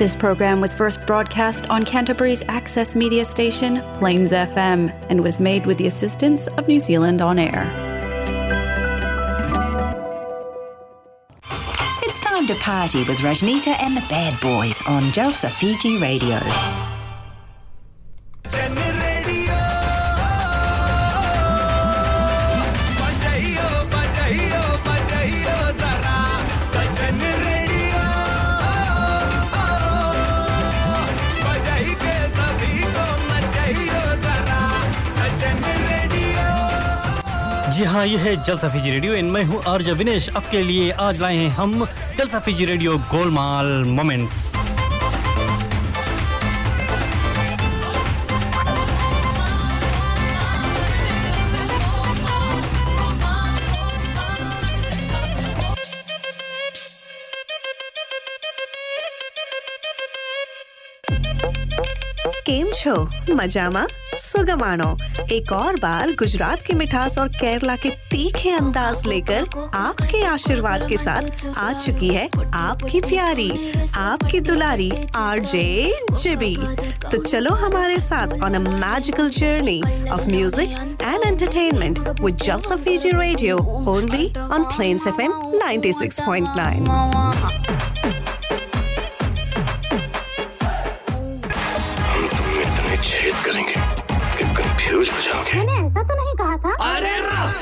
This program was first broadcast on Canterbury's access media station, Plains FM, and was made with the assistance of New Zealand On Air. It's time to party with Rajnita and the Bad Boys on Jalsa Fiji Radio. हाँ ये है Jalsa Fiji radio. इन मैं हूँ आर्ज विनेश। आपके लिए आज लाए हैं हम जलसाफी जी रेडियो गोलमाल मोमेंट्स। છો મજામાં सुगमानो एक और बार गुजरात की मिठास और केरला के तीखे अंदाज लेकर आपके आशीर्वाद के साथ आ चुकी है आपकी प्यारी आपकी दुलारी आरजे जिबी तो चलो हमारे साथ on a magical journey of music and entertainment with Jalsa Fiji radio only on Plains FM 96.9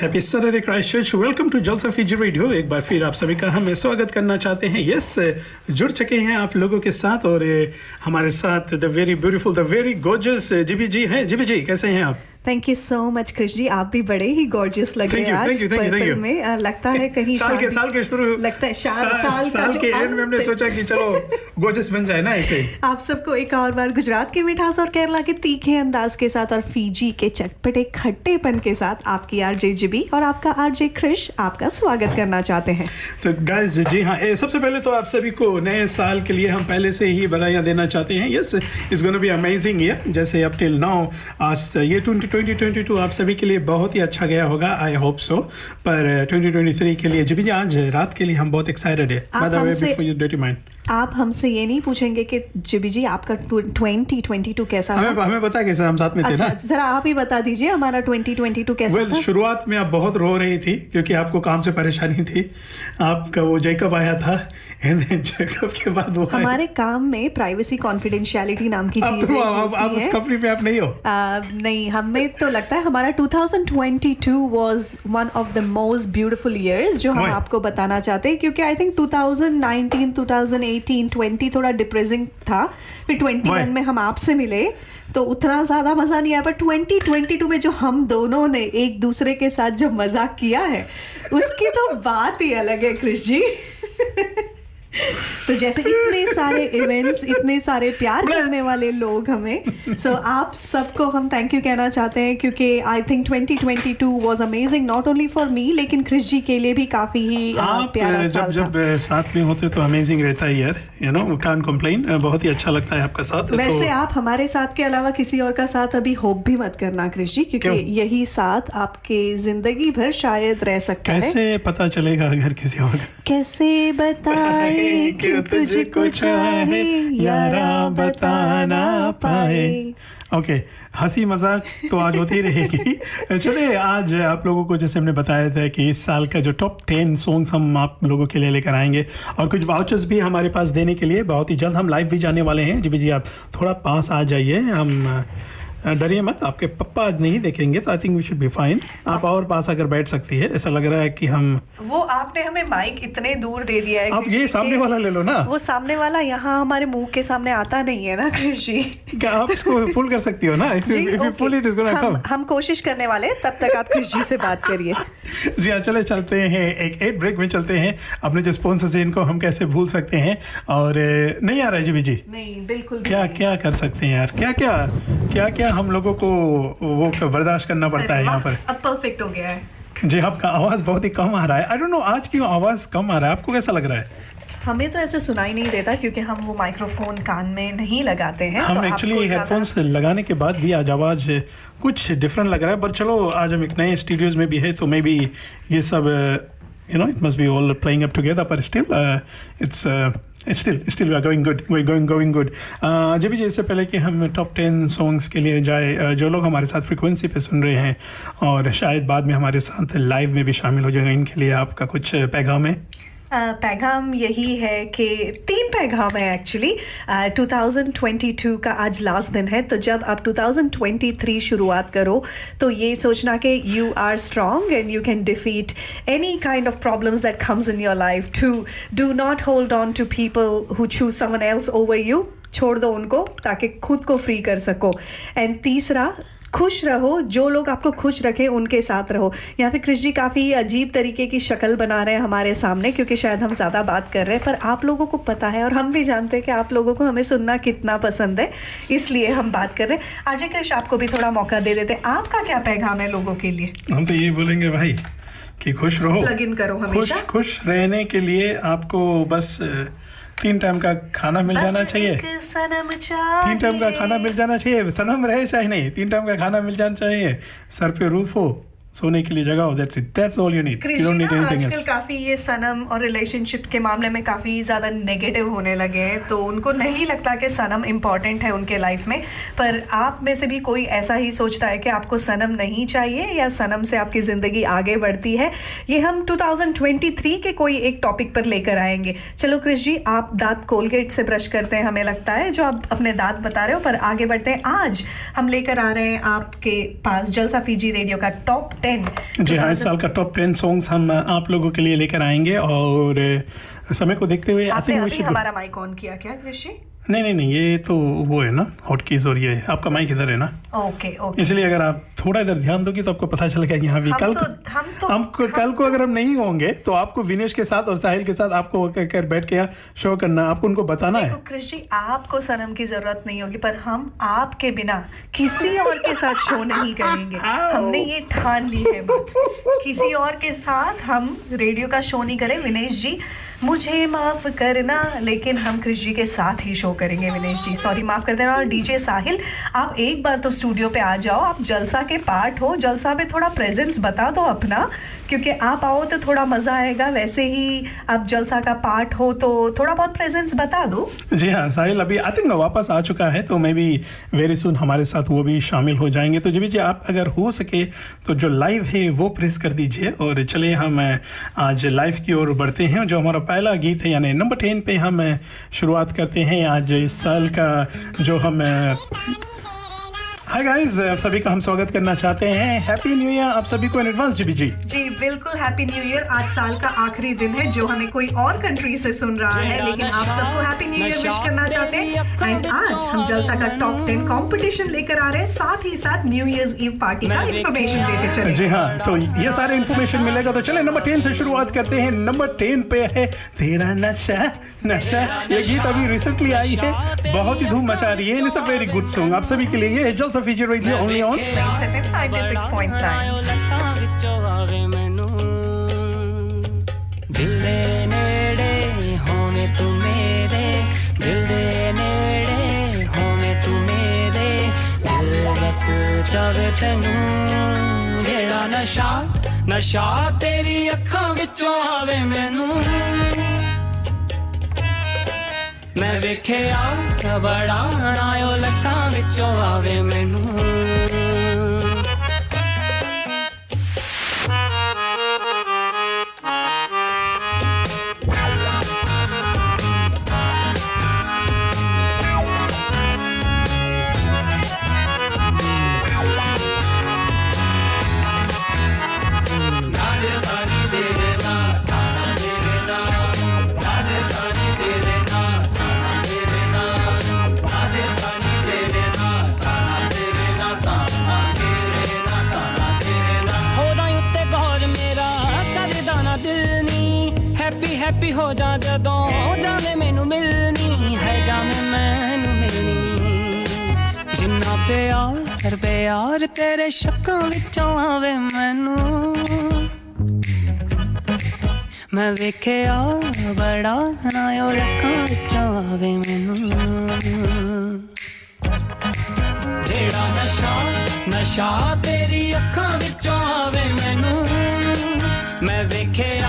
Happy Saturday Christchurch welcome to Jalsa Fiji radio एक बार फिर आप सभी का हमें स्वागत करना चाहते हैं। यस yes, जुड़ चुके हैं आप लोगों के साथ और हमारे साथ the very beautiful the very gorgeous GB ji हैं। जीबी जी कैसे हैं आप? Thank you so much Krish ji आप भी बड़े ही गॉर्जियस लग रहे हैं आज thank you, thank you, thank you. में। अ, लगता है कहीं साल के साल के शुरू लगता है शा- साल, साल साल जो के एंड में हमने सोचा कि चलो गोर्जियस बन जाए ना ऐसे। आप सबको एक और बार गुजरात की मिठास और केरला के तीखे अंदाज के साथ और फीजी के चटपटे खट्टेपन के साथ आपकी आरजे जिबी और आपका आरजे क्रिश आपका स्वागत करना चाहते हैं। तो गाइस जी हाँ सबसे पहले तो आप सभी को नए साल के लिए हम पहले से ही बधाइयाँ देना चाहते हैं। Yes is gonna be amazing year जैसे अप टिल नाउ आज ये 2022 आप सभी के लिए बहुत ही अच्छा गया होगा आई होप सो पर 2023 के लिए जी भी आज रात के लिए हम बहुत एक्साइटेड है। आप बाय द वे हमसे- आप हमसे ये नहीं पूछेंगे कि जिबी जी आपका ट्वेंटी ट्वेंटी टू कैसा हमें था हमें पता है कैसे हम साथ में थे अच्छा ना जरा आप ही बता दीजिए हमारा ट्वेंटी ट्वेंटी टू कैसा वेल था। शुरुआत में आप बहुत रो रही थी क्योंकि आपको काम से परेशानी थी। आपका वो जैकब आया था एंड देन जैकब के बाद वो हमारे काम में प्राइवेसी कॉन्फिडेंशियलिटी नाम की चीज़ें तो आप आप उस कंपनी में आप नहीं हो। नहीं हमें तो लगता है हमारा 2022 was one of the most beautiful years जो हम आपको बताना चाहते हैं क्योंकि आई थिंक 2019 2018 20 थोड़ा डिप्रेसिंग था। फिर 21 में हम आपसे मिले तो उतना ज़्यादा मज़ा नहीं आया पर 2022 में जो हम दोनों ने एक दूसरे के साथ जो मज़ाक किया है उसकी तो बात ही अलग है कृष जी। तो जैसे इतने सारे इवेंट्स इतने सारे प्यार करने वाले लोग हमें सो so, आप सबको हम थैंक यू कहना चाहते हैं क्योंकि I think 2022 was amazing not only for me लेकिन क्रिश जी के लिए भी काफ़ी ही आप प्यारा जब साल जब था। साथ में होते तो अमेजिंग रहता है यार यू नो कान कंप्लेन बहुत ही अच्छा लगता है आपका साथ वैसे तो आप हमारे साथ के अलावा किसी और का साथ अभी होप भी मत करना कृष जी क्योंकि यही साथ आपके ज़िंदगी भर शायद रह सकता है। कैसे पता चलेगा अगर किसी और कैसे बताए? कि तुझको चाहे यारा बता ना पाए। ओके okay, हँसी मज़ाक तो आज होती रहेगी। चलिए आज आप लोगों को जैसे हमने बताया था कि इस साल का जो टॉप टेन सॉन्ग्स हम आप लोगों के लिए लेकर आएँगे और कुछ वाउचर्स भी हमारे पास देने के लिए बहुत ही जल्द हम लाइव भी जाने वाले हैं। जी जी आप थोड़ा पास आ जाइए हम डरिए मत आपके पप्पा आज नहीं देखेंगे तो I think we should be fine आप और पास आकर बैठ सकती है ऐसा लग रहा है कि हम वो आपने हमें माइक इतने दूर दे दिया है आप ये सामने वाला ले लो ना। वो सामने वाला यहाँ हमारे मुँह के सामने आता नहीं है ना कृष? आप इसको पुल कर सकती हो ना? हम हम कोशिश करने वाले तब तक आप कृष से बात करिए। जी हाँ चले चलते हैं एक एड ब्रेक में चलते हैं। अपने जो स्पॉन्सर्स हैं इनको हम कैसे भूल सकते हैं? और नहीं आ रहा है जी जी नहीं बिल्कुल क्या क्या कर सकते हैं यार? क्या क्या क्या क्या हम लोगों को वो बर्दाश्त करना पड़ता है यहाँ पर। अब परफेक्ट हो गया है। जी आपका आवाज़ बहुत ही कम आ रहा है। आई डोंट नो आज क्यों आवाज़ कम आ रहा है? आपको कैसा लग रहा है? हमें तो ऐसे सुनाई नहीं देता क्योंकि हम वो माइक्रोफोन कान में नहीं लगाते हैं हम तो एक्चुअली ज्यादा- हेडफोन्स लगाने के बाद भी आज आवाज़ कुछ डिफरेंट लग रहा है पर चलो आज हम एक नए स्टूडियोज में भी है तो मे बी ये सब you know it must be all playing up together पर still it's still still we are going good we going going good जब भी इससे पहले कि हम टॉप टेन सॉन्ग्स के लिए जाए uh, जो लोग हमारे साथ फ्रिक्वेंसी पे सुन रहे हैं और शायद बाद में हमारे साथ लाइव में भी शामिल हो जाएगा इनके लिए आपका कुछ पैगाम है? पैगाम यही है कि तीन पैगाम है एक्चुअली 2022 का आज लास्ट दिन है तो जब आप 2023 शुरुआत करो तो ये सोचना कि you are strong and you can defeat any kind of problems that comes in your life to do not hold on to people who choose someone else over you छोड़ दो उनको, ताकि खुद को फ्री कर सको। एंड तीसरा खुश रहो जो लोग आपको खुश रखें उनके साथ रहो। यहाँ पे कृष जी काफ़ी अजीब तरीके की शक्ल बना रहे हैं हमारे सामने क्योंकि शायद हम ज़्यादा बात कर रहे हैं पर आप लोगों को पता है और हम भी जानते हैं कि आप लोगों को हमें सुनना कितना पसंद है इसलिए हम बात कर रहे हैं। अजय कृष आपको भी थोड़ा मौका दे देते आपका क्या पैगाम है लोगों के लिए? हम तो ये बोलेंगे भाई कि खुश रहो। Plug in करो खुश हमेशा। खुश रहने के लिए आपको बस तीन टाइम का खाना मिल जाना चाहिए। तीन टाइम का खाना मिल जाना चाहिए। सनम रहे चाहे नहीं तीन टाइम का खाना मिल जाना चाहिए। सर पे रूफ हो। सोने के लिए जगह हो that's it that's all you need you don't need anything आजकल एल्स काफ़ी ये सनम और रिलेशनशिप के मामले में काफ़ी ज़्यादा नेगेटिव होने लगे हैं तो उनको नहीं लगता कि सनम इम्पोर्टेंट है उनके लाइफ में पर आप में से भी कोई ऐसा ही सोचता है कि आपको सनम नहीं चाहिए या सनम से आपकी ज़िंदगी आगे बढ़ती है? ये हम 2023 के कोई एक टॉपिक पर लेकर आएँगे। चलो कृष जी आप दांत कोलगेट से ब्रश करते हैं हमें लगता है जो आप अपने दांत बता रहे हो पर आगे बढ़ते हैं। आज हम लेकर आ रहे हैं आपके पास जलसा फीजी रेडियो का टॉप टेन जी हाँ इस साल का टॉप टेन सॉन्ग्स हम आप लोगों के लिए लेकर आएँगे और समय को देखते हुए आई थिंक शुड हमारा माइक ऑन किया क्या कृषि नहीं नहीं नहीं ये तो वो है ना हॉटकीज और ये आपका माइक इधर है ना? ओके ओके इसलिए अगर आप थोड़ा इधर ध्यान दोगे तो आपको पता चलेगा कि यहाँ भी हम कल तो- हम तो- हम को- कल को अगर हम नहीं होंगे तो आपको विनेश के साथ और साहिल के साथ आपको कर बैठ के यहाँ शो करना आपको उनको बताना है। कृषि आपको सनम की ज़रूरत नहीं होगी पर हम आपके बिना किसी और के साथ शो नहीं करेंगे। हमने ये ठान ली है बात। किसी और के साथ हम रेडियो का शो नहीं करें। विनेश जी मुझे माफ़ करना लेकिन हम कृष जी के साथ ही शो करेंगे विनेश जी। सॉरी माफ़ कर देना। और डीजे साहिल आप एक बार तो स्टूडियो पे आ जाओ, आप जलसा के पार्ट हो, जलसा में थोड़ा प्रेजेंस बता दो अपना, क्योंकि आप आओ तो थोड़ा मज़ा आएगा, वैसे ही आप जलसा का पार्ट हो तो थोड़ा बहुत प्रेजेंस बता दो। जी हाँ साहिल, अभी आई थिंक वापस आ चुका है तो मे भी वेरी सुन हमारे साथ वो भी शामिल हो जाएँगे। तो जी जी आप अगर हो सके तो जो लाइव है वो प्रेस कर दीजिए, और चलिए हम आज लाइव की ओर बढ़ते हैं। जो हमारा पहला गीत है, यानी नंबर टेन पे हम शुरुआत करते हैं। आज इस साल का जो हम हाय गाइस आप सभी का हम स्वागत करना चाहते हैं। हैप्पी न्यू ईयर आप सभी को इन एडवांस जी जी जी बिल्कुल हैप्पी न्यू ईयर आज साल का आखिरी दिन है जो हमें कोई और कंट्री से सुन रहा है लेकिन आप सबको हैप्पी न्यू ईयर विश करना चाहते हैं। एंड आज हम जलसा का टॉप टेन कंपटीशन लेकर आ रहे हैं साथ ही साथ न्यू ईयर्स ईव पार्टी का इन्फॉर्मेशन देते चले। जी हाँ तो ये सारे इन्फॉर्मेशन मिलेगा तो चले नंबर टेन से शुरुआत करते हैं। नंबर टेन पे है तेरा नशा नशा। ये गीत अभी रिसेंटली आई है। बहुत ही धूम मचा रही है। It's a very good song आप सभी के लिए ये जलसा VJ Radio only on Mix FM 96.9. दिल दे नेड़े होने तू मेरे दिल दे नेड़े होने तू नशा नशा तेरी अखा विचों आवे मैनू ਮੈਂ ਵੇਖਿਆ ਬੜਾ ਨਾਇਓ ਲੱਖਾਂ ਵਿੱਚੋਂ ਆਵੇ ਮੈਨੂੰ। ਜਦੋਂ ਜਾਵੇਂ ਮੈਨੂੰ ਮਿਲਣੀ ਹੈ ਜਾਵੇਂ ਮੈਨੂੰ ਮਿਲਣੀ। ਜਿੰਨਾ ਪਿਆਰ ਪਿਆਰ ਤੇਰੇ ਸ਼ੱਕਾਂ ਵਿੱਚੋਂ ਆਵੇ ਮੈਨੂੰ। ਮੈਂ ਵੇਖਿਆ, ਬੜਾ ਨਾ ਉਹ ਲੱਕਾਂ ਵਿੱਚੋਂ ਆਵੇ ਮੈਨੂੰ। ਜਿਹੜਾ ਨਸ਼ਾ ਨਸ਼ਾ ਤੇਰੀ ਅੱਖਾਂ ਵਿੱਚੋਂ ਆਵੇ ਮੈਨੂੰ। ਮੈਂ ਵੇਖਿਆ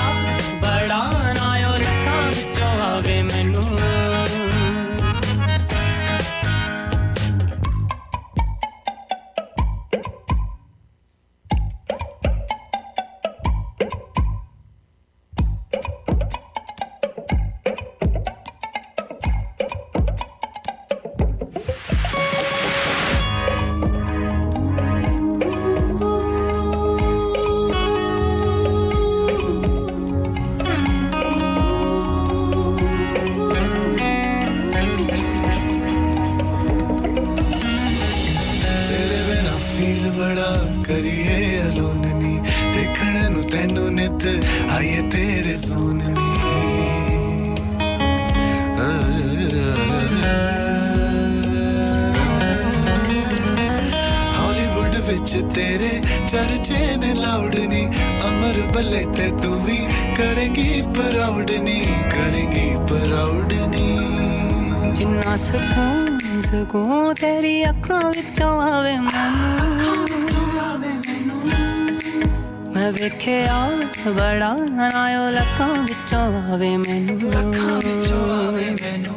ਆਵੇ ਮੈਨੂੰ ਅੱਖਾਂ ਵਿੱਚੋਂ ਆਵੇ ਮੈਨੂੰ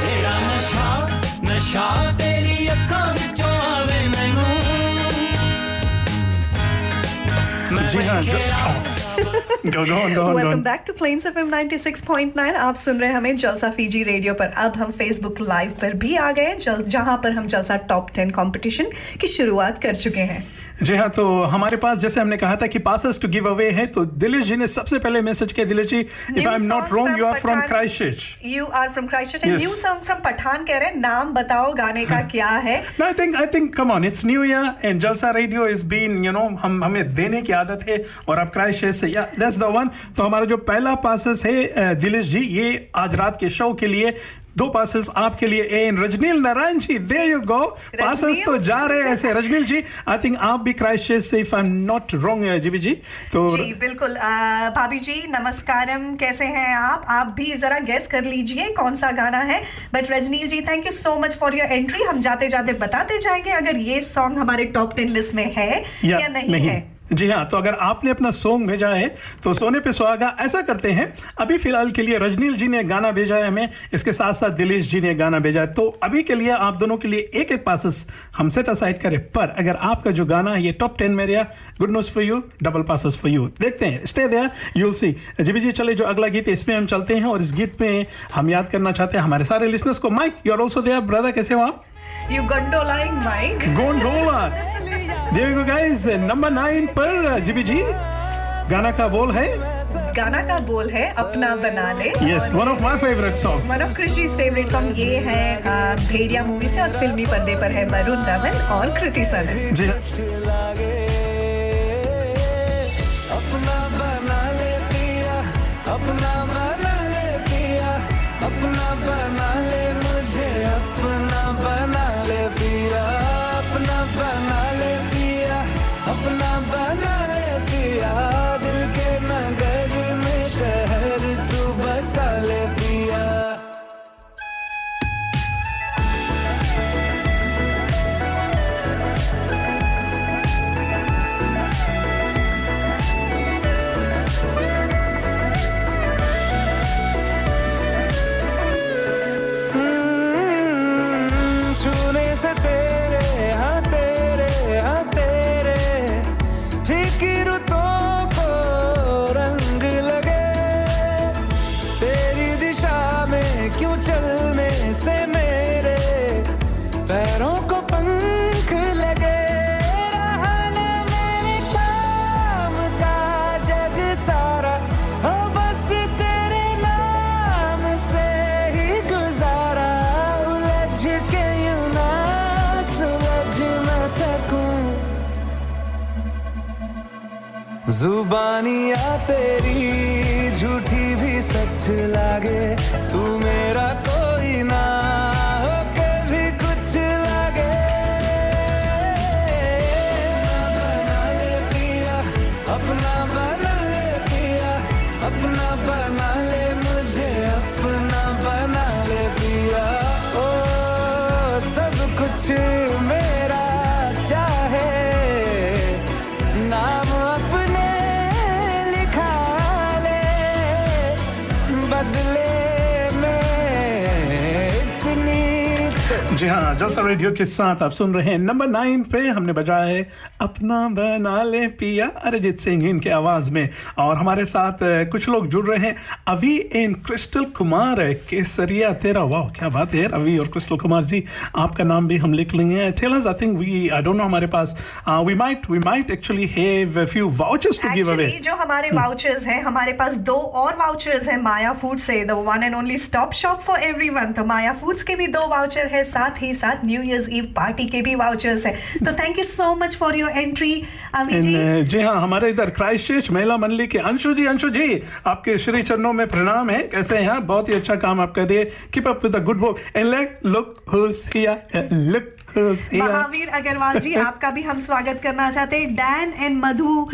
ਤੇਰਾ ਨਸ਼ਾ ਨਸ਼ਾ ਤੇਰੀ ਅੱਖਾਂ ਵਿੱਚੋਂ ਆਵੇ ਮੈਨੂੰ ਜੀ ਹਾਂ Go, go on, go on, on. Back to Plains FM 96.9 आप सुन रहे हैं हमें जलसा फीजी रेडियो पर अब हम फेसबुक लाइव पर भी आ गए हैं जहाँ पर हम जलसा टॉप 10 कंपटीशन की शुरुआत कर चुके हैं जी हाँ तो हमारे पास जैसे हमने कहा था कि पासेस टू गिव अवे है तो दिलेश जी ने सबसे पहले मैसेज किया Dilesh ji if I am not wrong you are from. Christchurch You are from Christchurch and Yes. new song from Pathaan कह रहे हैं नाम बताओ गाने का क्या है No, I think I think come on, it's New Year and Jalsa Radio is been you know हम हमें देने की आदत है और अब क्राइस्ट से या दैट्स द वन तो हमारा जो पहला पासेस है दिलेश जी ये आज रात के शो के लिए। दो पासेस आपके लिए। And Rajneel Narayan ji there you go passes तो जा रहे हैं ऐसे। रजनील जी आई थिंक आप भी क्राइस्ट से if I am not wrong GV ji. तो जी बिल्कुल। भाभी जी नमस्कारम। कैसे हैं आप? आप भी जरा गेस कर लीजिए कौन सा गाना है। But Rajneel ji thank you so much for your entry हम जाते जाते बताते जाएँगे अगर ये सॉन्ग हमारे टॉप टेन लिस्ट में है या, या नहीं, नहीं, है। जी हाँ तो अगर आपने अपना सॉन्ग भेजा है तो सोने पे सुहागा ऐसा करते हैं। अभी फ़िलहाल के लिए रजनील जी ने गाना भेजा है हमें इसके साथ साथ दिलेश जी ने गाना भेजा है। तो अभी के लिए आप दोनों के लिए एक एक पासेस हम सेट असाइड करें। पर अगर आपका जो गाना है ये टॉप टेन में रहा good news for you double passes for you देखते हैं stay there you will see GB ji चले जो अगला गीत है इसमें हम चलते हैं और इस गीत में हम याद करना चाहते हैं हमारे सारे लिसनर्स को। Mike you are also there brother कैसे हो आप? You gondolaing Mike gondola go guys number 9 पर जीबी जी गाना का बोल है? गाना का बोल है अपना बना ले। Yes one of my favourite song one of Christie's favourite song ये है भेड़िया मूवी से और फिल्मी पर्दे पर है वरुण धवन और कृति सनन। जी। अपना बना ले पिया अपना जुबानिया तेरी जी हाँ जलसा रेडियो के साथ आप सुन रहे हैं नंबर नाइन पे हमने बजाया है अपना बना ले पिया। अरिजीत सिंह इनके आवाज़ में। और हमारे साथ कुछ लोग जुड़ रहे हैं। अभी इन क्रिस्टल कुमार केसरिया तेरा। वाह क्या बात है अभी और क्रिस्टल कुमार जी। आपका नाम भी हम लिख लेंगे। Tell us I think we I don't know हमारे पास। We might we might actually have few vouchers to give away जो हमारे वाउचर्स हैं हमारे पास दो और वाउचर्स हैं माया फ़ूड से the one and only stop shop for everyone तो माया फूड्स के भी दो वाउचर है साथ ही साथ न्यू ईयर्स ईव पार्टी के भी वाउचर्स है। तो thank you so much for your entry अभी जी जी हाँ हमारे इधर क्राइस्ट महिला मंडली के अंशु जी अंशु जी, आपके श्री चरणों में प्रणाम है। कैसे हैं बहुत ही अच्छा काम आप कर रही है। Keep up with good work and look here look Mahavir Agrawal ji आपका भी हम स्वागत करना चाहते हैं। Dan and Madhu.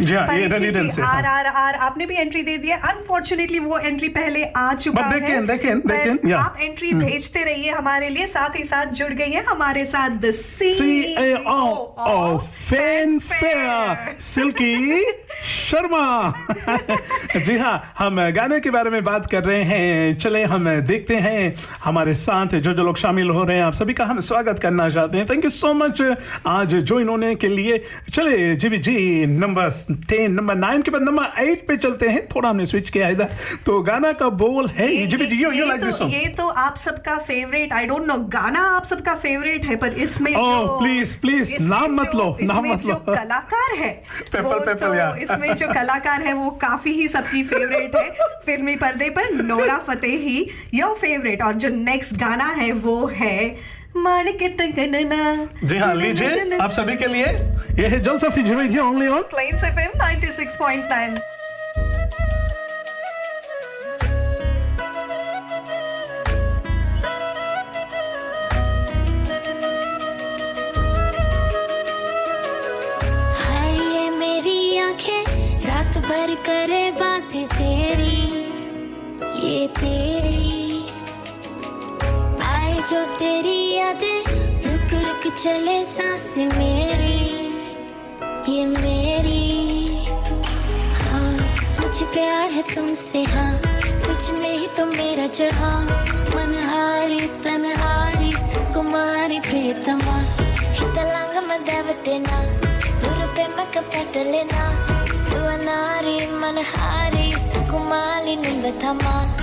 Are are are आपने भी एंट्री दे दी है। अनफॉर्चुनेटली वो एंट्री पहले आ चुका है। पर can, yeah. आप एंट्री भेजते रहिए हमारे लिए साथ ही साथ जुड़ गई है हमारे साथ द Fanfare सिल्की शर्मा। जी हाँ हम गाने के बारे में बात कर रहे हैं। चले हम देखते हैं हमारे साथ जो जो लोग शामिल हो रहे हैं। आप सभी का हम स्वागत करना चाहते हैं। थैंक यू सो मच आज ज्वाइन होने के लिए चले जी भी जी नंबर टेन नंबर नाइन के बाद नंबर एट पे चलते हैं। थोड़ा हमने स्विच किया इधर। तो गाना का बोल है ये, जी जी यू लाइक दिस सॉन्ग ये तो आप सबका फेवरेट आई डोंट नो गाना आप सबका फेवरेट है पर इसमें Oh, जो please, इसमें नाम मत जो- लो, नाम मत लो। कलाकार है पेपल, पेपल, तो इसमें जो कलाकार है वो काफ़ी ही सबकी फेवरेट है। फिल्मी पर्दे पर नोरा फतेही योर फेवरेट और जो नेक्स्ट गाना है वो है जी हाँ लीजिए आप सभी के लिए ये है Jalsa Fiji radio only on Plains FM 96.9 हाय ये मेरी आँखें रात भर करे बातें तेरी। ये तेरी जो तेरी यादें रुक रुक चले सांस मेरी, ये मेरी। हाँ कुछ प्यार है तुमसे हाँ कुछ में ही तो मेरा जहाँ। मनहारी, तनहारी सुकुमारी प्रीतमा। हितलांग मदवतेना दुरुपे मक पेटलेना तू अनारी मनहारी सुकुमाली निंबथमा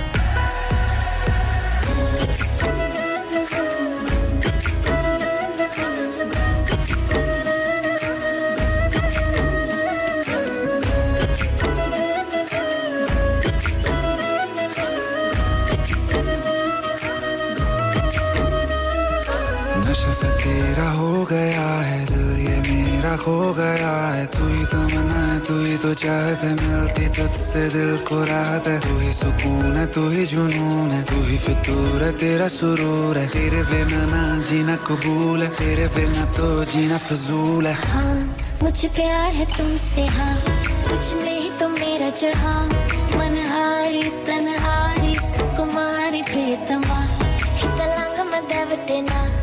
तेरा हो गया है दिल, ये मेरा खो गया है। तू ही तो मना है, तू ही तो चाहत है। मिलती तुझसे दिल को राहत है। तू ही सुकून है, तू ही जुनून है। तू ही फितूर है, तेरा सुरूर है। तेरे बिना ना जीना कबूल है। तेरे बिना तो जीना फजूल है। हाँ मुझे प्यार है तुमसे हाँ। तुझ में ही तो मेरा जहाँ। मनहारी, तनहारी, सुकुमारी प्रियतमा हितलांग मदवटेना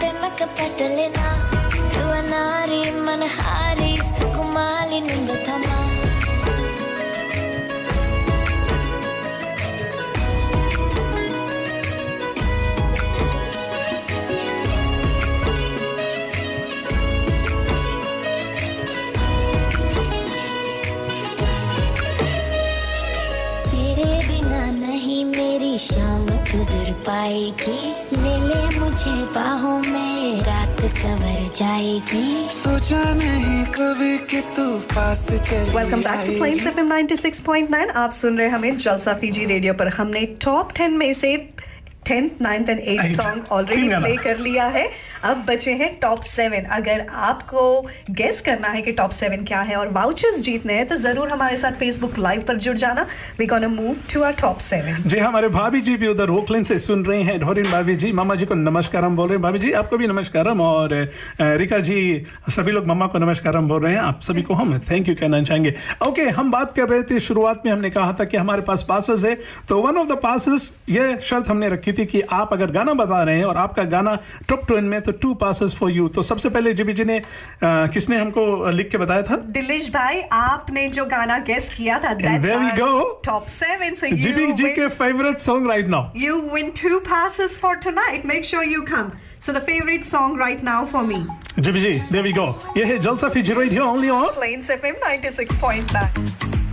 පෙමක පැටලෙනා රුවනාරී මනහාරී සුකුමාලි නිඳ තමා तेरे बिना नहीं मेरी शाम गुजर पाएगी ले मुझे बाहों में रात सवर जाएगी। सोचा नहीं कभी कि तू पास चली welcome back to Flames FM 96.9 आप सुन रहे हैं हमें जलसा फीजी रेडियो पर। हमने टॉप 10 में से tenth ninth and eight song already play कर लिया है। अब बचे हैं टॉप सेवन अगर आपको गेस करना है कि टॉप सेवन क्या है और वाउचर्स जीतने हैं तो ज़रूर हमारे साथ फेसबुक लाइव पर जुड़ जाना। We gonna move to our top seven जी, हमारे भाभी जी भी उधर ओकलैंड से सुन रहे हैं। ढोरिन भाभी जी, मामा जी को नमस्कार बोल रहे हैं। भाभी जी, आपको भी नमस्कार और रिका जी, सभी लोग मम्मा को नमस्कार बोल रहे हैं। आप सभी को हम थैंक यू कहना चाहेंगे। ओके हम बात कर रहे थे शुरुआत में, हमने कहा था कि हमारे पास पासेस है। तो वन ऑफ़ द पासेस ये शर्त हमने रखी थी कि आप अगर गाना बता रहे हैं और आपका गाना टॉप टेन में तो टू पासेस फॉर यू तो सबसे पहले जीबी जी ने अ, किसने हमको लिख के बताया था दिलिश भाई आपने जो गाना गेस किया था there we go. Top seven so GB ji के favourite song right now You win two passes for tonight. Make sure you come. So the favorite song right now for me. जी there we go ये है Jalsa Fiji radio only on Plains FM 96.9.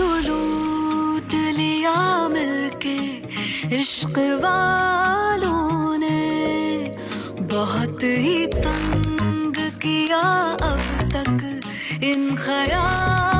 तो लूट लिया मिलके इश्क वालों ने। बहुत ही तंग किया अब तक इन ख्यालों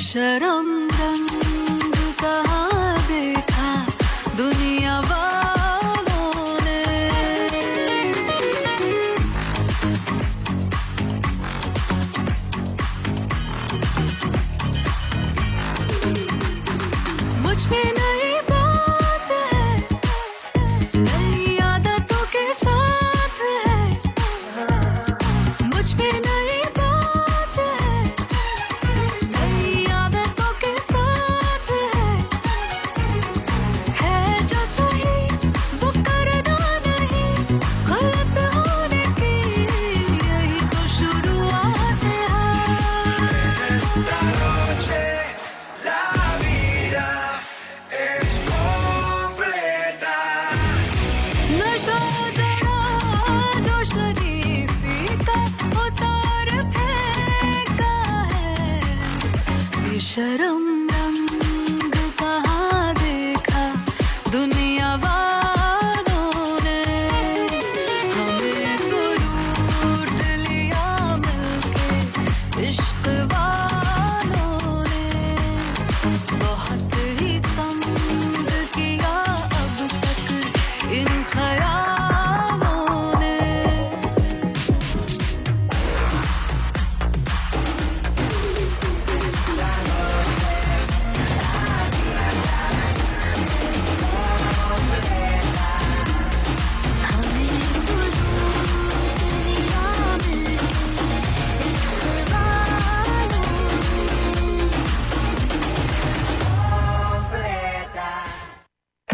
शरं चिक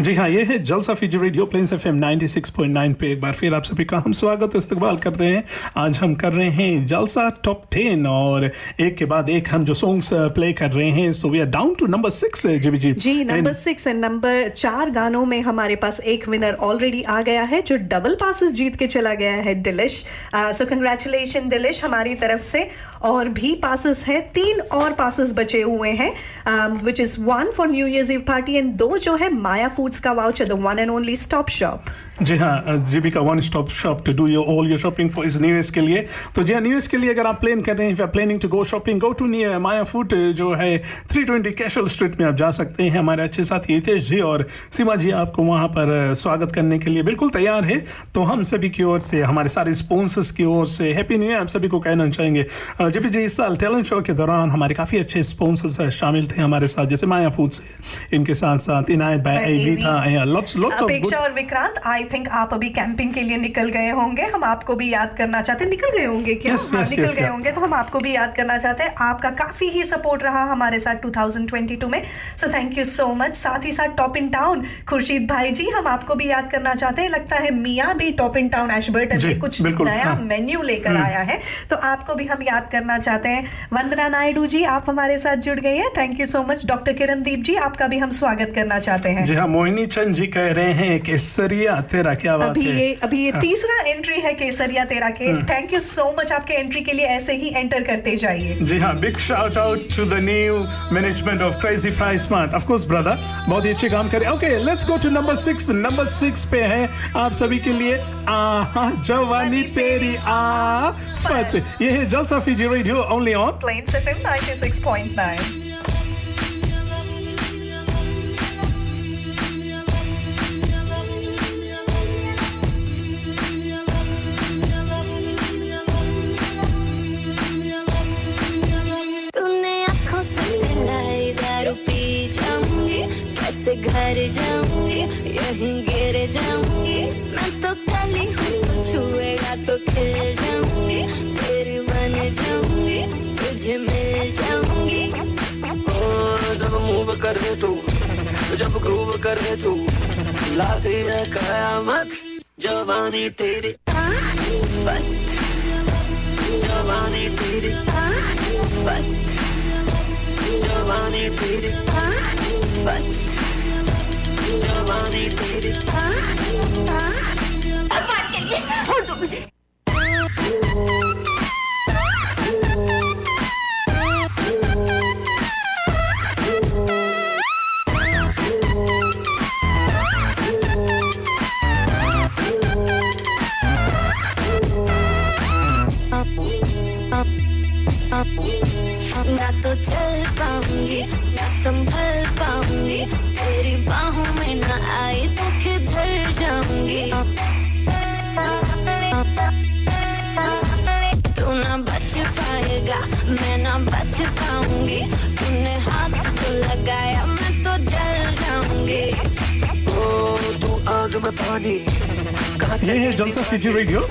जी हाँ ये है Jalsa Fiji radio Plains F M 96.9 पे। एक बार फिर आप सभी का हम स्वागत और इस्तकबाल करते हैं। आज हम कर रहे हैं जलसा टॉप 10 और एक के बाद एक हम जो सॉन्ग्स प्ले कर रहे हैं। So we are down to number six जी जी जी नंबर सिक्स एंड नंबर चार गानों में हमारे पास एक विनर ऑलरेडी आ गया है जो डबल पासेस जीत के चला गया है दिलिश। सो कंग्रेचुलेशन दिलिश हमारी तरफ़ से। और भी पासेस हैं तीन और पासेस बचे हुए हैं which is one for New Year's Eve party and दो जो है Maya foods discover voucher, the one and only Stop Shop. जी हाँ जीबी का one stop shop to do your all your shopping for इस न्यू ईयर्स के लिए। तो जी हाँ न्यू ईयर्स के लिए अगर आप प्लान कर रहे हैं planning to go shopping go to near Maya food जो है 320 कैशल स्ट्रीट में आप जा सकते हैं। हमारे अच्छे साथी हितेश जी और सीमा जी आपको वहाँ पर स्वागत करने के लिए बिल्कुल तैयार है। तो हम सभी की ओर से हमारे सारे स्पॉन्सर्स की ओर से हैप्पी न्यू ईयर आप सभी को कहना चाहेंगे। जीबी जी इस साल टैलेंट शो के दौरान हमारे काफ़ी अच्छे स्पॉन्सर्स शामिल थे हमारे साथ जैसे माया फूड्स इनके साथ साथ Inayat by By AV AV. था lots lots of Vikrant I think आप अभी कैंपिंग के लिए निकल गए होंगे हम आपको भी याद करना चाहते हैं। निकल गए होंगे क्या? Yes, हाँ, yes, निकल yes, गए yeah. होंगे तो हम आपको भी याद करना चाहते हैं। आपका काफ़ी ही सपोर्ट रहा हमारे साथ 2022 में। So thank you so much साथ ही साथ टॉप इन टाउन खुर्शीद भाई जी हम आपको भी याद करना चाहते हैं। लगता है मियाँ भी टॉप इन टाउन एशबर्टन जी, कुछ नया हाँ। मेन्यू लेकर हम्म। आया है। तो आपको भी हम याद करना चाहते हैं। वंदना नायडू जी आप हमारे साथ जुड़ गए हैं। Thank you so much doctor Kirandeep ji आपका भी हम स्वागत करना चाहते हैं। जी हाँ मोहिनी चंद जी कह रहे हैं केसरिया तेरा क्या बात अभी है? ये अभी ये हाँ। तीसरा एंट्री है केसरिया तेरा के। थैंक यू सो मच आपके एंट्री के लिए ऐसे ही एंटर करते जाइए। जी हाँ big shout out to the new management of crazy price smart of course brother बहुत ही अच्छे काम करे okay let's go to number six number six पे है आप सभी के लिए। आ जवानी तेरी आफत। ये है Jalsa Fiji radio only on plain FM 96.9 यहीं गिर जाऊँगी। मैं तो काली हूँ, तू छुएगा तो खिल जाऊँगी। तेरी बन जाऊँगी, तुझे मिल जाऊँगी। जब मूव करे तू, जब ग्रूव करे तू, लाती है कयामत, जवानी तेरी। जवानी तेरी। आफत जवानी तेरी। जवानी तेरी। छोड़ दो मुझे। आग में पानी ये है जलसा फीजी रेडियो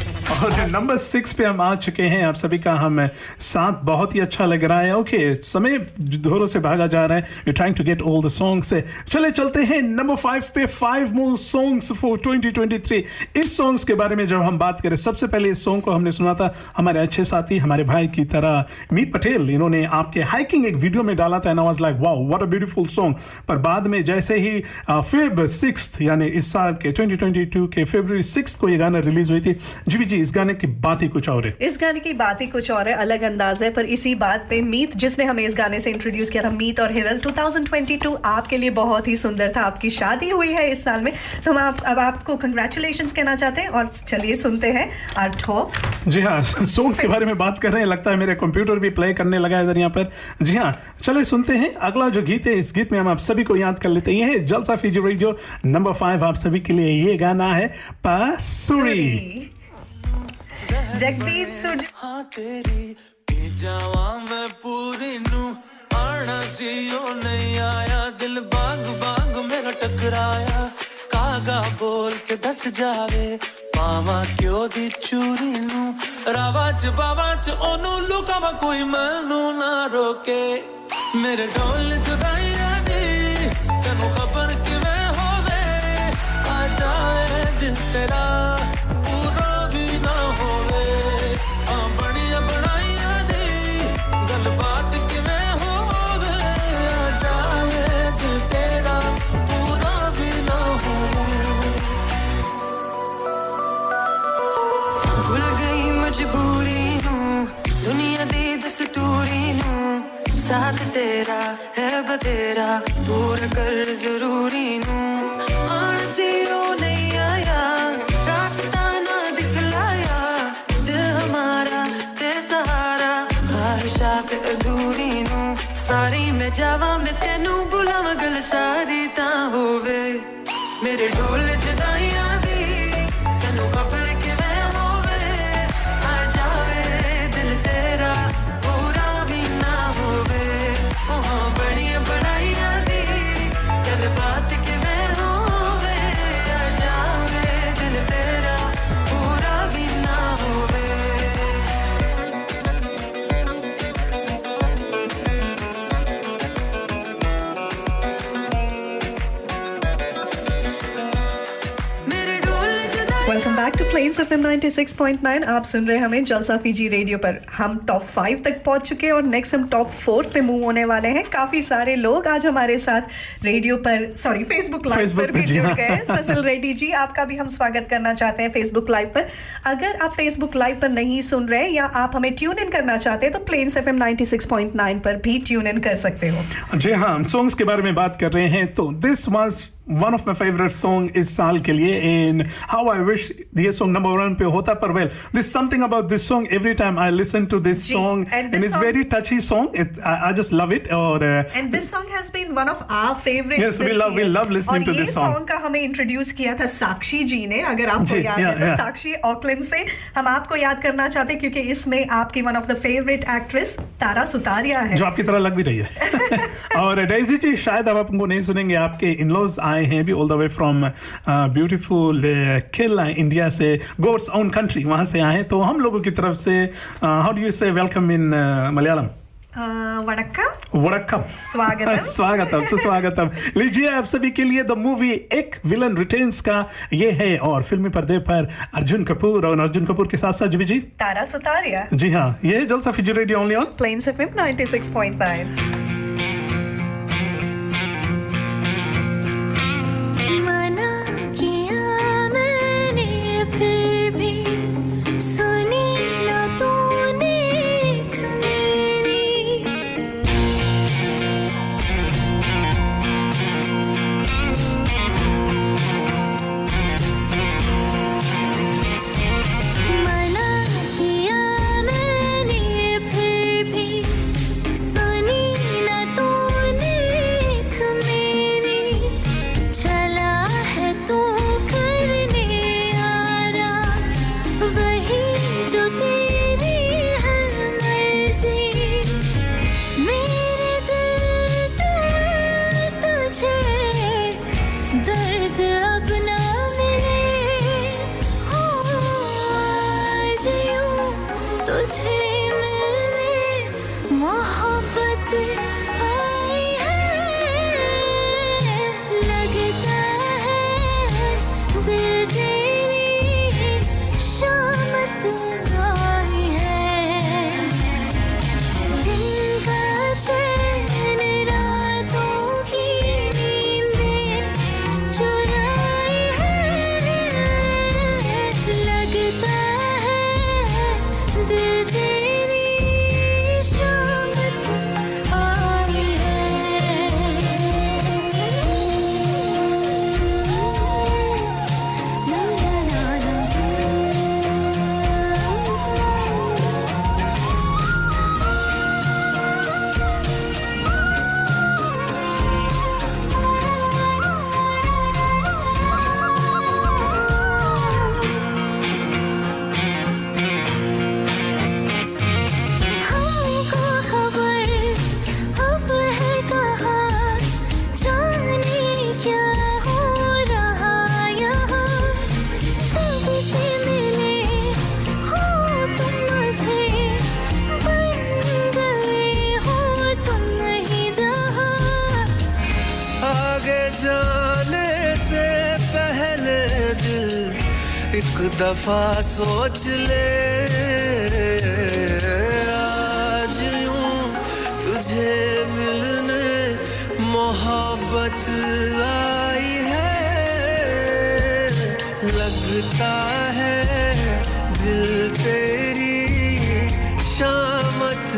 और नंबर सिक्स पे हम आ चुके हैं। आप सभी का हम साथ बहुत ही अच्छा लग रहा है। ओके समय धोरों से भागा जा रहा है। You trying to get all the songs चले चलते हैं नंबर फाइव पे। फाइव मोर सॉन्ग्स फॉर 2023 इस सॉन्ग्स के बारे में जब हम बात करें सबसे पहले इस सॉन्ग को हमने सुना था हमारे अच्छे साथी हमारे भाई की तरह मीत पटेल इन्होंने आपके हाइकिंग एक वीडियो में डाला था and I was like wow what a beautiful song पर बाद में जैसे ही फेब सिक्स यानी इस साल के 2022 के फरवरी सिक्स को ये गाना रिलीज़ हुई थी जी जी इस गाने की बात ही कुछ और है। इस गाने की बात ही कुछ और है अलग अंदाज है पर इसी बात पे मीत जिसने हमें इस गाने से इंट्रोड्यूस किया था मीत और हिरल 2022 आपके लिए बहुत ही सुंदर था। आपकी शादी हुई है इस साल में तो हम आप, अब आपको कंग्रेचुलेशन कहना चाहते हैं और चलिए सुनते हैं आर ठोप जी हाँ सॉन्ग्स के बारे में बात कर रहे हैं लगता है मेरे कंप्यूटर भी प्ले करने लगा है इधर यहाँ पर। जी हाँ चलिए सुनते हैं अगला जो गीत है इस गीत में हम आप सभी को याद कर लेते हैं। ये है Jalsa Fiji radio number five आप सभी के लिए ये गाना है पासुरी। जगदीप सुरज हाँ तेरी पी मैं पूरी नू। आना सी ओ नहीं आया, दिल बांग बांग मेरा टकराया। कागा बोल के दस जावे, पावा क्यों दी चूरी नू? रावा च ओनू लुकावा कोई मैनू ना रोके। मेरे ढोल जुदाइया दी तेनू खबर किवें होवे? आ जाए दिल तेरा। बतेरा पूरा कर ज़रूरी नू। नहीं आया, रास्ता ना दिखलाया। दिल हमारा ते सहारा ख्वाहिशात अधूरी नू। सारी मैं जावा, मैं तेनू बुलावा, गल सारी ता होवे। मेरे ढोल एफएम 96.9 आप सुन रहे हैं हमें जलसा फीजी रेडियो पर। हम टॉप फाइव तक पहुँच चुके हैं और नेक्स्ट हम टॉप फोर पे मूव होने वाले हैं। काफ़ी सारे लोग आज हमारे साथ रेडियो पर सॉरी फेसबुक लाइव पर भी जुड़ हाँ। गए ससिल रेड्डी जी आपका भी हम स्वागत करना चाहते हैं फेसबुक लाइव पर। अगर आप फेसबुक लाइव पर नहीं सुन रहे या आप हमें ट्यून इन करना चाहते हैं तो प्लेन्स एफएम 96.9 पर भी ट्यून इन कर सकते हो। जी हाँ सॉन्ग्स के बारे में बात कर रहे हैं। तो this was one of my favourite song इस साल के लिए इन हाउ आई विश ये सॉन्ग नंबर वन पे होता पर well this something about this song every time I listen to this song and this it's song- very touchy song I just love it और uh, and this song has been one of our favourites we love- we love listening to this song. Song का हमें introduce किया था साक्षी जी ने अगर आपको याद है तो साक्षी ऑकलैंड से। हम आपको याद करना चाहते हैं क्योंकि इसमें आपकी one of the favourite actress Tara Sutaria है। जो आपकी तरह लग भी रही है। और डेजी जी शायद आप हमको नहीं सुनेंगे आपके इन लॉज आए हैं भी all the way from beautiful kill India से गोड्स ओन कंट्री वहाँ से आए हैं तो हम लोगों की तरफ़ से how do you say welcome in Malayalam वणक्कम। वड़क्कम स्वागतम। स्वागतम सुस्वागतम। लीजिए आप सभी के लिए the movie Ek villain returns का ये है और फिल्मी पर्दे पर अर्जुन कपूर और अर्जुन कपूर के साथ साथ जी जी? तारा सुतारिया। जी हाँ ये Jalsa Fiji radio only on Plains FM 96.9 एक दफ़ा सोच ले आज यूँ तुझे मिलने मोहब्बत आई है। लगता है दिल तेरी शामत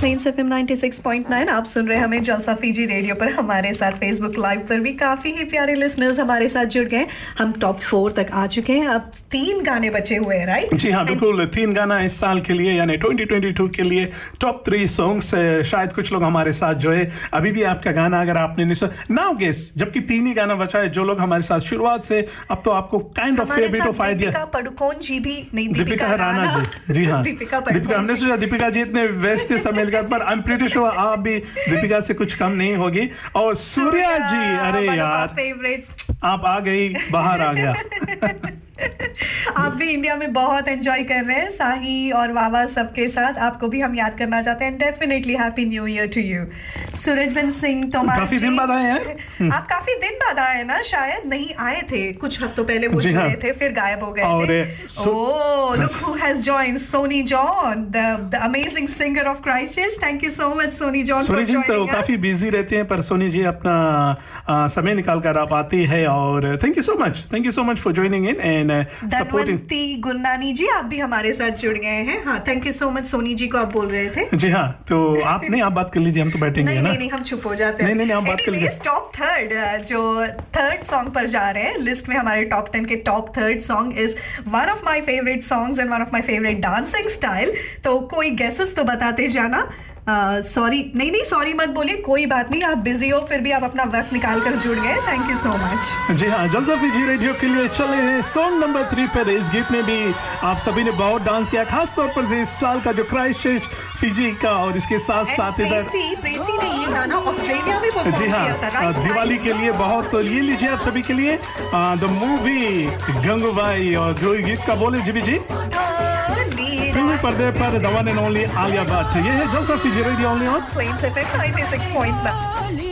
प्लेन्स एफएम 96.9 आप सुन रहे हैं हमें जलसा फीजी रेडियो पर। हमारे साथ फेसबुक लाइव पर भी काफ़ी ही प्यारे लिसनर्स हमारे साथ जुड़ गए हम टॉप फोर तक आ चुके हैं। अब तीन गाने बचे हुए हैं राइट जी हाँ बिल्कुल। तीन गाना इस साल के लिए यानी 2022 के लिए टॉप थ्री सॉन्ग्स शायद कुछ लोग हमारे साथ जो है अभी भी आपका गाना अगर आपने नहीं नाउ गेस जबकि तीन ही गाना बचा है जो लोग हमारे साथ शुरुआत से अब तो आपको kind of favourite of idea Deepika Padukone ji भी नहीं दीपिका राणा जी। जी हाँ। दीपिका हमने सोचा दीपिका जी इतने व्यस्त समय का पर आई एम प्रीटी श्योर आप भी दीपिका से कुछ कम नहीं होगी। और सूर्या जी अरे यार आप आ गई बाहर आ गया। आप भी इंडिया में बहुत एंजॉय कर रहे हैं। साही और वावा सबके साथ आपको भी हम याद करना चाहते हैं। Definitely happy new year to you Surajband Singh Tomar काफ़ी दिन बाद आए हैं। आप काफ़ी दिन बाद आए ना? शायद नहीं आए थे। कुछ हफ्तों पहले वो जुड़े हाँ। थे फिर गायब हो गए थे। ओह look who has joined Sony John the the amazing singer of Christchurch thank you so much Sony John Sony ji तो काफ़ी बिज़ी रहते हैं पर सोनी जी अपना समय निकाल कर आप आती है और thank you so much thank you so much for joining in and supporting Dhanwanti Gurnani ji आप भी हमारे साथ जुड़ गए हैं। हाँ thank you so much Sony ji को आप बोल रहे थे। जी हाँ तो आप नहीं आप बात कर लीजिए हम तो बैठेंगे नहीं ना? नहीं नहीं हम चुप हो जाते नहीं, नहीं, नहीं, हम बात कर लीजिए। टॉप थर्ड जो थर्ड सॉन्ग पर जा रहे हैं लिस्ट में हमारे टॉप टेन के top third song is one of my favourite songs and one of my favourite dancing style तो कोई गेसेस तो बताते जाना। सॉरी uh, नहीं नहीं सॉरी मत बोलिए कोई बात नहीं आप बिज़ी हो फिर भी आप अपना वक्त निकाल कर जुड़ गए। थैंक यू सो मच जी हाँ जलसा फीजी रेडियो के लिए चले हैं सॉन्ग नंबर थ्री पर। इस गीत में भी आप सभी ने बहुत डांस किया खास तौर पर इस साल का जो क्राइस्ट फिजी का और इसके साथ साथ इधर प्रेसी प्रेसी ने ये गाना ऑस्ट्रेलिया में परफॉर्म जी हाँ किया था दिवाली के लिए बहुत तो ये लीजिए आप सभी के लिए। द मूवी गंगूबाई और जो गीत का बोले जी जी। फिल्मी पर्दे पर the one and only Alia Bhatt. ये है Jalsa Fiji radio only on Plains FM 96.9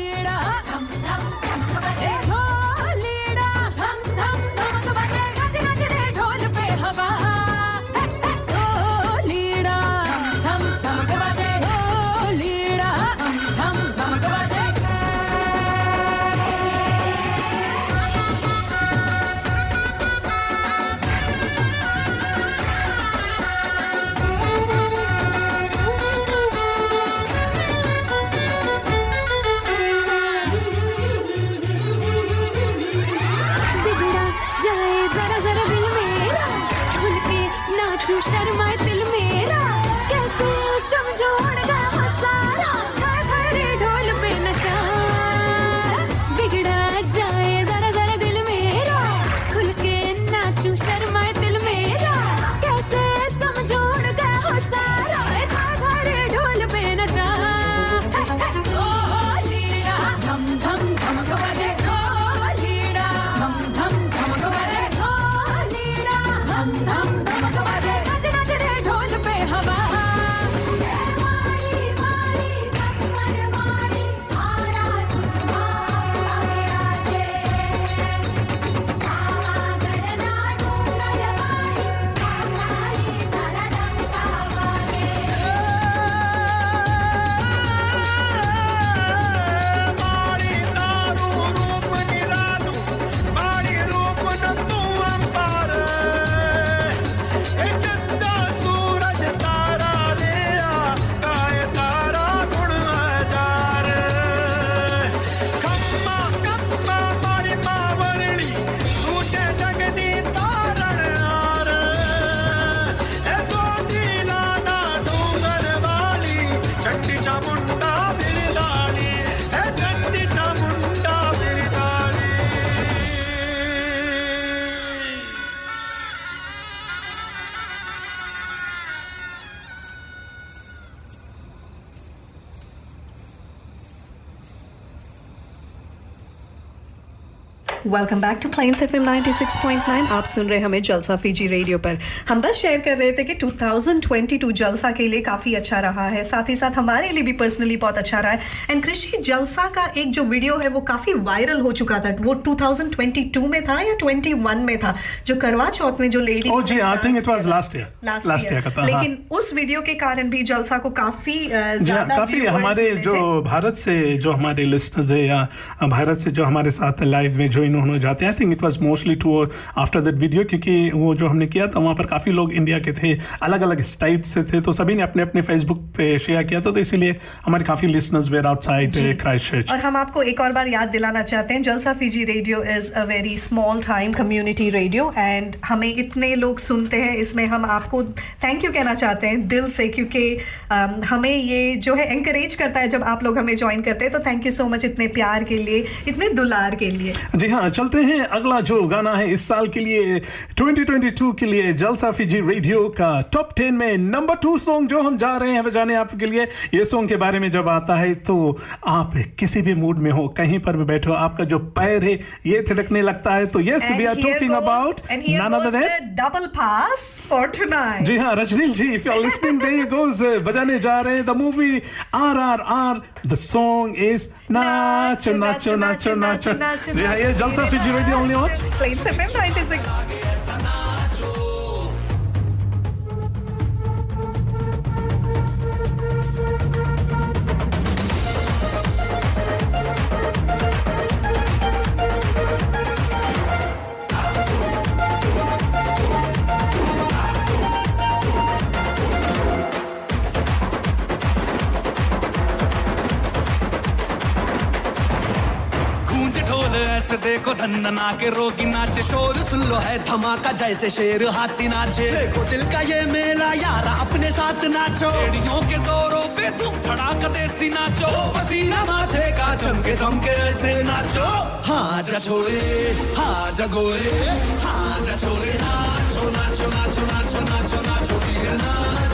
welcome back to Plains FM 96.9 आप सुन रहे हमें जलसा फीजी रेडियो पर। हम बस शेयर कर रहे थे कि 2022 जलसा के लिए काफ़ी अच्छा रहा है। साथ ही साथ हमारे लिए भी पर्सनली बहुत अच्छा रहा है। एंड कृषि जलसा का एक जो वीडियो है वो काफ़ी वायरल हो चुका था। वो 2022 में था या 21 में था? जो करवा चौथ में जो lady oh ji I think it was last year last year. लेकिन उस वीडियो के कारण भी जलसा को काफ़ी जी हाँ, ज़्यादा काफ़ी हमारे जो भारत से जो हमारे लिस्टनर्स है या भारत से जो हमारे साथ लाइव में ज्वाइन ज्वाइन होना चाहते हैं। I think it was mostly to after that video क्योंकि वो जो हमने किया था वहाँ पर काफ़ी लोग इंडिया के थे अलग अलग स्टेट से थे तो सभी ने अपने अपने फेसबुक पे शेयर किया था तो इसीलिए हमारे काफ़ी लिसनर्स वेर आउटसाइड क्राइस्ट और हम आपको एक और बार याद दिलाना चाहते हैं Jalsa Fiji radio is a very small time community radio and हमें इतने लोग सुनते हैं इसमें हम आपको थैंक यू कहना चाहते हैं दिल से क्योंकि um, हमें ये जो है इंकरेज करता है जब आप लोग हमें ज्वाइन करते हैं तो थैंक यू सो मच इतने प्यार के लिए इतने दुलार के लिए। जी हाँ चलते हैं। अगला जो गाना है इस साल के लिए 2022 के लिए जलसा फीजी रेडियो का टॉप टेन में नंबर टू सॉन्ग जो हम जा रहे हैं बजाने आपके लिए। ये सॉन्ग के बारे में जब आता है तो आप किसी भी मूड में हो कहीं पर भी बैठो आपका जो पैर है ये थिड़कने लगता है। तो yes we are talking about double pass for tonight. जी हाँ Rajneel ji if you are listening there goes बजाने जा रहे हैं। The movie RRR the song is Nacho, Nacho, Nacho, Nacho. Já Nacho, Já é? Nacho, Nacho, Nacho, Nacho, Nacho, Nacho, ऐसे देखो धंधना के रोगी नाचे। शोर सुन लो है धमाका जैसे शेर हाथी नाचे। देखो दिल का ये मेला यारा अपने साथ नाचो। एड़ियों के जोरों पे तुम धड़ाका देसी नाचो। पसीना माथे का चमके दमके ऐसे नाचो। हाँ जा छोरे हाँ जा गोरे हाँ जा छोरे नाचो नाचो नाचो नाचो नाचो नाचो वीर नाचो नाचो।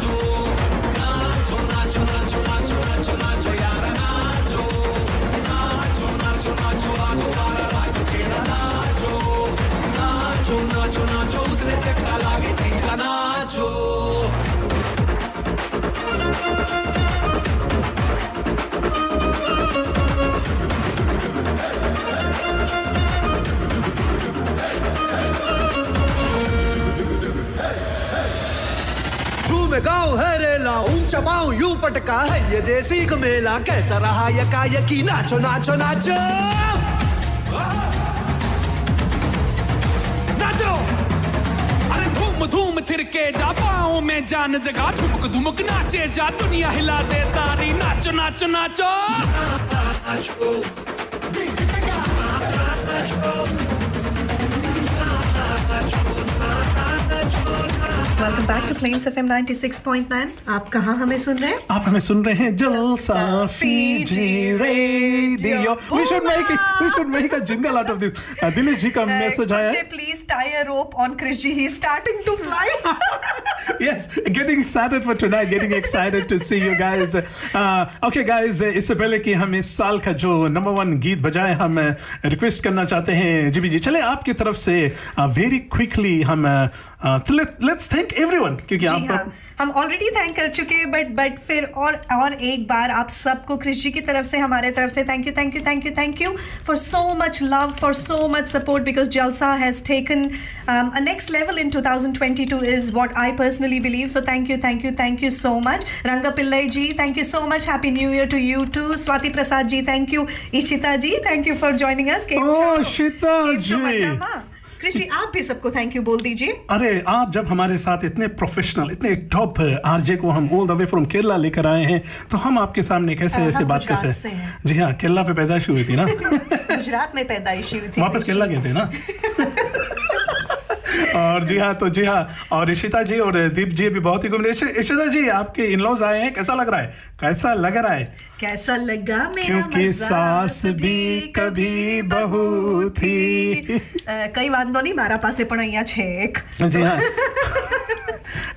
चक्का नाचो झूम गाँव है रेला यूँ पटका है ये देसी का मेला। कैसा रहा यका यकी नाचो नाचो नाचो। धूम जा पाओ में जान जगा धुमक धुमक नाचे जा, दुनिया हिला दे sorry, Nacho Nacho Nacho. Welcome back to Plains FM 96.9 आप कहाँ हमें सुन रहे हैं? आप हमें सुन रहे हैं Jalsa Fiji radio. We should make we should make a jingle out of this Dinesh ji का मैसेज आया। Please tie a rope on Krish ji. He starting to fly yes, getting excited for tonight, getting excited to see you guys. Uh, okay, guys, uh, इससे पहले कि हम इस साल का जो नंबर वन गीत बजाए हम रिक्वेस्ट करना चाहते हैं जी जी चले आपकी तरफ़ से वेरी क्विकली हम लेट्स थैंक एवरीवन क्योंकि आप हाँ हम ऑलरेडी थैंक कर चुके हैं बट बट फिर और और एक बार आप सबको क्रिश जी की तरफ़ से हमारे तरफ़ से thank you thank you thank you thank you for so much love for so much support because Jalsa has taken a next level in 2022 thousand twenty two is what I personally believe so thank you thank you thank you so much Rang Pillai ji thank you so much happy new year to you to Swati Prasad ji thank you Ishita ji thank you for joining अस के कृषि आप भी सबको thank you बोल दीजिए। अरे आप जब हमारे साथ इतने प्रोफेशनल इतने टॉप आरजे को हम all the way from Kerala लेकर आए हैं तो हम आपके सामने कैसे हम ऐसे बात कैसे हैं। जी हाँ केरला पे पैदाइश हुई थी ना? गुजरात में पैदाइशी हुई थी वापस केरला गए थे ना? और जी हाँ तो जी हाँ और इशिता जी और दीप जी भी बहुत ही घूमने इशिता जी आपके इन लॉज आए हैं कैसा लग रहा है? कैसा लग रहा है? कैसा लगा मेरा क्योंकि मजाक सास भी कभी बहू थी અ, કઈ વાંધો નહીં મારા પાસે પણ અહીંયા છે એક जी हाँ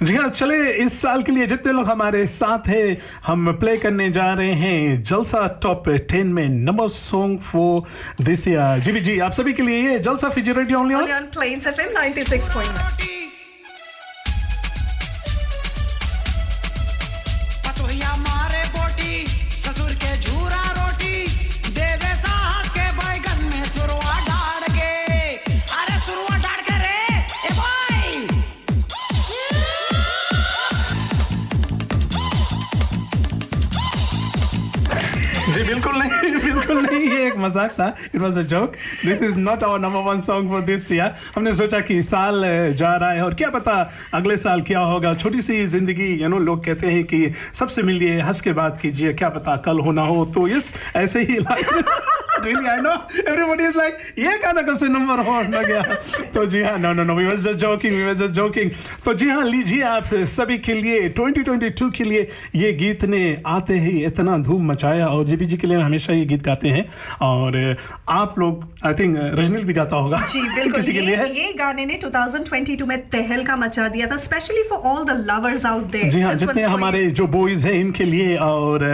जी हाँ चले इस साल के लिए जितने लोग हमारे साथ हैं हम प्ले करने जा रहे हैं जलसा टॉप टेन में number song for this year जी भी जी आप सभी के लिए ये Jalsa Fiji radio only Only on Plains FM 96.9 जी बिल्कुल ये एक मज़ाक था। It a joke this is not our number one song for this year हमने सोचा कि साल जा रहा है और क्या पता अगले साल क्या होगा। छोटी सी ज़िंदगी यू नो लोग कहते हैं कि सबसे मिलिए, हंस के बात कीजिए, क्या पता कल होना हो। तो यस ऐसे ही really I know everybody is like ये गाना कब से नंबर गया? तो जी हाँ जोकिंग तो जी हाँ लीजिए आप सभी के लिए 2022 के लिए ये गीत ने आते ही इतना धूम मचाया और जीपी जी के लिए हमेशा ये गीत गाते हैं। और आप लोग आई थिंक रजनील भी गाता होगा। जी बिल्कुल किसी के लिए ये, गाने ने 2022 में तहलका मचा दिया था specially for all the lovers out there जी हाँ जितने हमारे जो बॉयज़ हैं इनके लिए और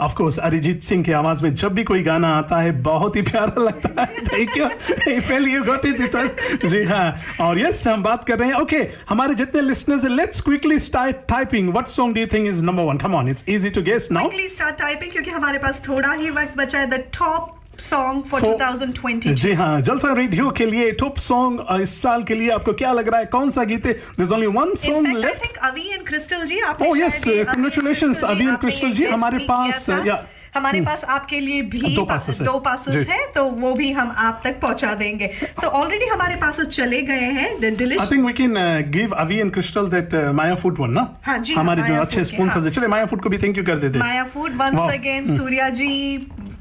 ऑफ़ कोर्स अरिजीत सिंह की आवाज़ में जब भी कोई गाना आता है बहुत ही प्यारा लगता है। थैंक यू पहले यू गॉट इट जी हाँ और यस हम बात कर रहे हैं। ओके हमारे जितने लिसनर्स हैं let's quickly start typing what song do you think is number one come on it's easy to guess now quickly start typing क्योंकि हमारे पास थोड़ा ही वक्त बचा है। द टॉप सॉन्ग फॉर 2020 जी हाँ जलसा रेडियो के लिए टॉप सॉन्ग इस साल के लिए आपको क्या लग रहा है? कौन सा गीत है? There only one song I left think Avi and Crystal ji आपने ओह यस कांग्रेचुलेशंस अवी आपने क्रिस्टल जी हमारे पास। या हमारे हम्म। पास आपके लिए भी दो पा- passes दो पासेस। हैं तो वो भी हम आप तक पहुँचा देंगे सो ऑलरेडी हमारे पासेस चले गए हैं डिलिश we can uh, give Avi and Crystal that uh, Maya Food ना? हाँ जी, हाँ, हमारे जो अच्छे स्पॉन्सर्स हाँ। चले माया फ़ूड को भी थैंक यू कर देते Maya food once again. Surya ji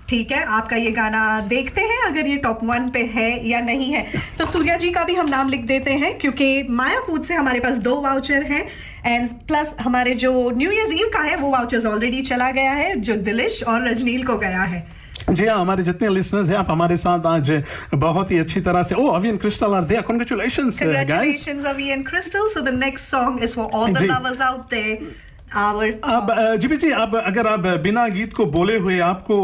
ठीक है आपका ये गाना देखते हैं अगर ये टॉप वन पे है या नहीं है तो सूर्या जी का भी हम नाम लिख देते हैं क्योंकि माया फ़ूड से हमारे पास दो वाउचर हैं एंड प्लस हमारे जो न्यू ईयर्स ईव का है वो वाउचर्स ऑलरेडी चला गया है जो दिलिश और रजनील को गया है जी हाँ हमारे जितने लिसनर्स हैं आप हमारे साथ आज बहुत ही अच्छी तरह से ओ Avi and Crystal are there congratulations guys Congratulations, Avi and Crystal. So the next song is for all the जी। lovers out अब अ, जी जी अब अगर आप बिना गीत को बोले हुए आपको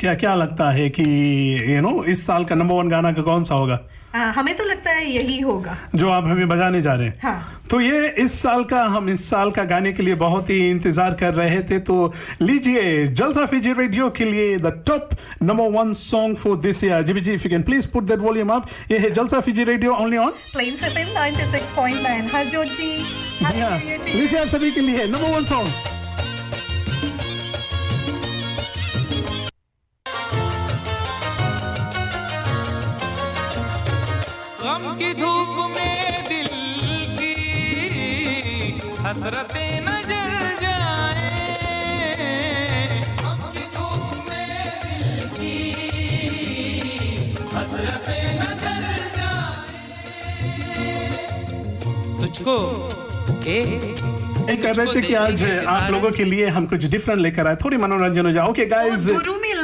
क्या क्या लगता है कि यू you नो know, इस साल का नंबर वन गाना का कौन सा होगा हाँ, हमें तो लगता है यही होगा। जो आप हमें बजाने जा रहे हैं। हाँ। तो ये इस साल का हम इस साल का गाने के लिए बहुत ही इंतज़ार कर रहे थे। तो लीजिए जलसा फिजी रेडियो के लिए the top number one song for this year ji ji if you can please put that volume up ये है Jalsa Fiji radio only on plain से पिन 96.9 हरजोत जी लीजिए आप सभी के लिए नंबर वन सॉन्ग गम की धूप में दिल की हसरतें न जल जाए। तुझको ए एक कह रहे थे कि आज आप लोगों के लिए हम कुछ डिफरेंट लेकर आए थोड़ी मनोरंजन हो जाए। ओके गाइस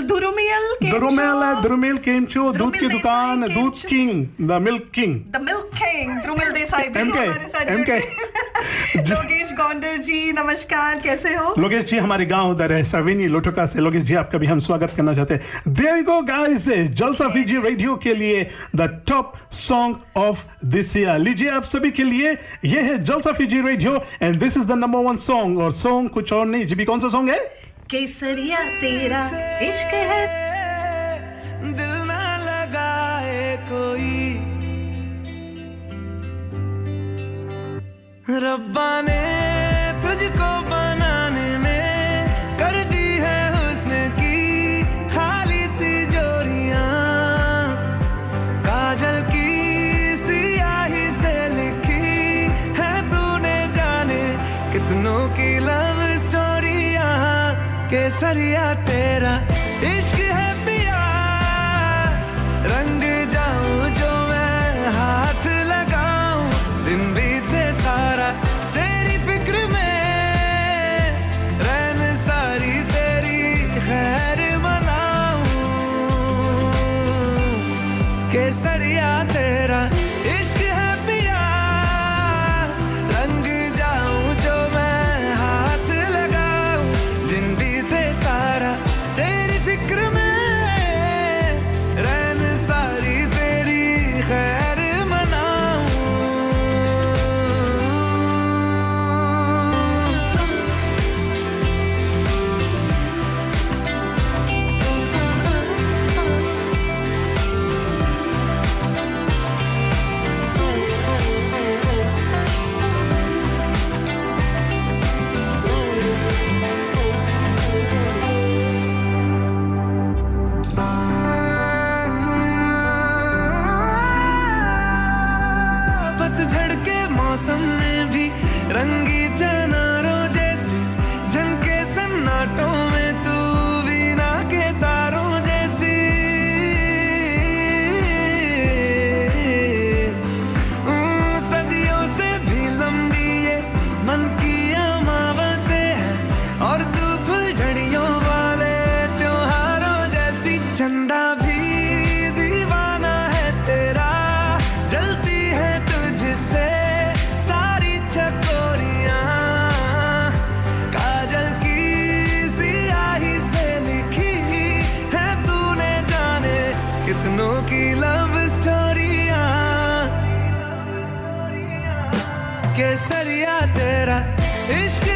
दुरुमिल दुरुमिल दुरुमेल दुरुमेल केम छो दूध की दुकान दूध king the milk king. The milk king Drumil Desai भी साथ जुड़े लोकेश गौंडर जी नमस्कार कैसे हो? लोकेश जी हमारे गाँव उधर है सविनी लोटोका से। लोकेश जी आपका भी हम स्वागत करना चाहते हैं। There you go guys Jalsa Fiji radio के लिए the top song of this year लीजिए आप सभी के लिए ये है Jalsa Fiji radio and this is the number one song और सॉन्ग कुछ और नहीं जी भी कौन सा सॉन्ग है? केसरिया तेरा इश्क है। दिल ना लगाए कोई। रब्बा ने तुझको बनाने केसरिया तेरा Ich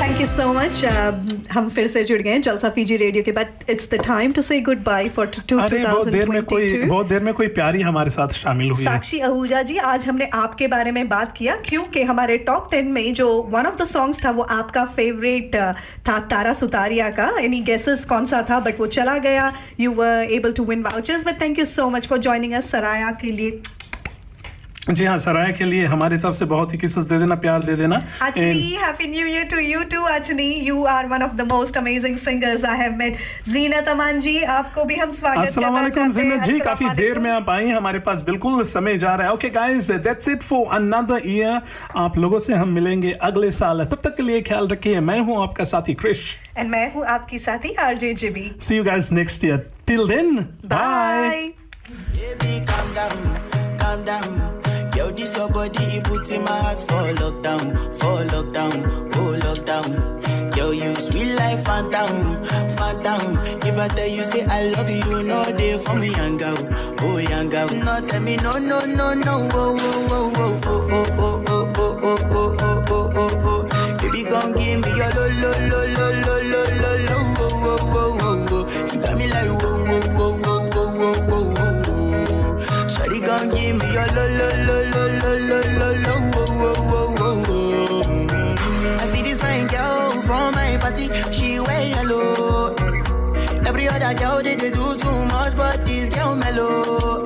thank you so much हम फिर से जुड़ गए हैं जलसा फीजी रेडियो के बाद। It's the time to say good bye for two बहुत देर में कोई बहुत देर में कोई प्यारी हमारे साथ शामिल हुई साक्षी आहूजा जी आज हमने आपके बारे में बात किया क्योंकि हमारे टॉप टेन में जो वन ऑफ़ द सॉन्ग्स था वो आपका फेवरेट था तारा सुतारिया का। एनी गेसेस कौन सा था? बट वो चला गया। You were able to win vouchers but thank you so much for joining us सराया के लिए। जी हाँ सराय के लिए हमारी तरफ़ से बहुत ही किस्स दे देना प्यार दे देना। Achni, happy new year to you too, Achni. You are one of the most amazing singers I have met. Zeenat Aman जी, आपको भी हम स्वागत अस्सलाम वालेकुम चाहते हैं। जिन्नत जी काफ़ी देर में आप आई हमारे पास बिल्कुल समय जा रहा है। Okay guys that's it for another year आप लोगों से हम मिलेंगे अगले साल। तब तक के लिए ख्याल रखिए मैं हूँ आपका साथी क्रिश एंड मैं हूँ आपकी साथी RJ Jibi see you guys next year till then bye Baby, calm down, calm down. Yo, this your body, it puts in my heart for lockdown, for lockdown, oh lockdown. Yo, you sweet life, phantom, phantom. If I tell you, say I love you, you know they for me, young girl, oh young girl. No, tell me, no, no, no, no, oh, oh, oh, oh, oh, oh, oh, oh, oh, oh, oh, oh, oh, oh. Baby, come give me your lo, lo, lo, lo, lo, lo, lo, I see this fine girl from my party, she wear yellow. Every other girl they, they do too much, but this girl mellow.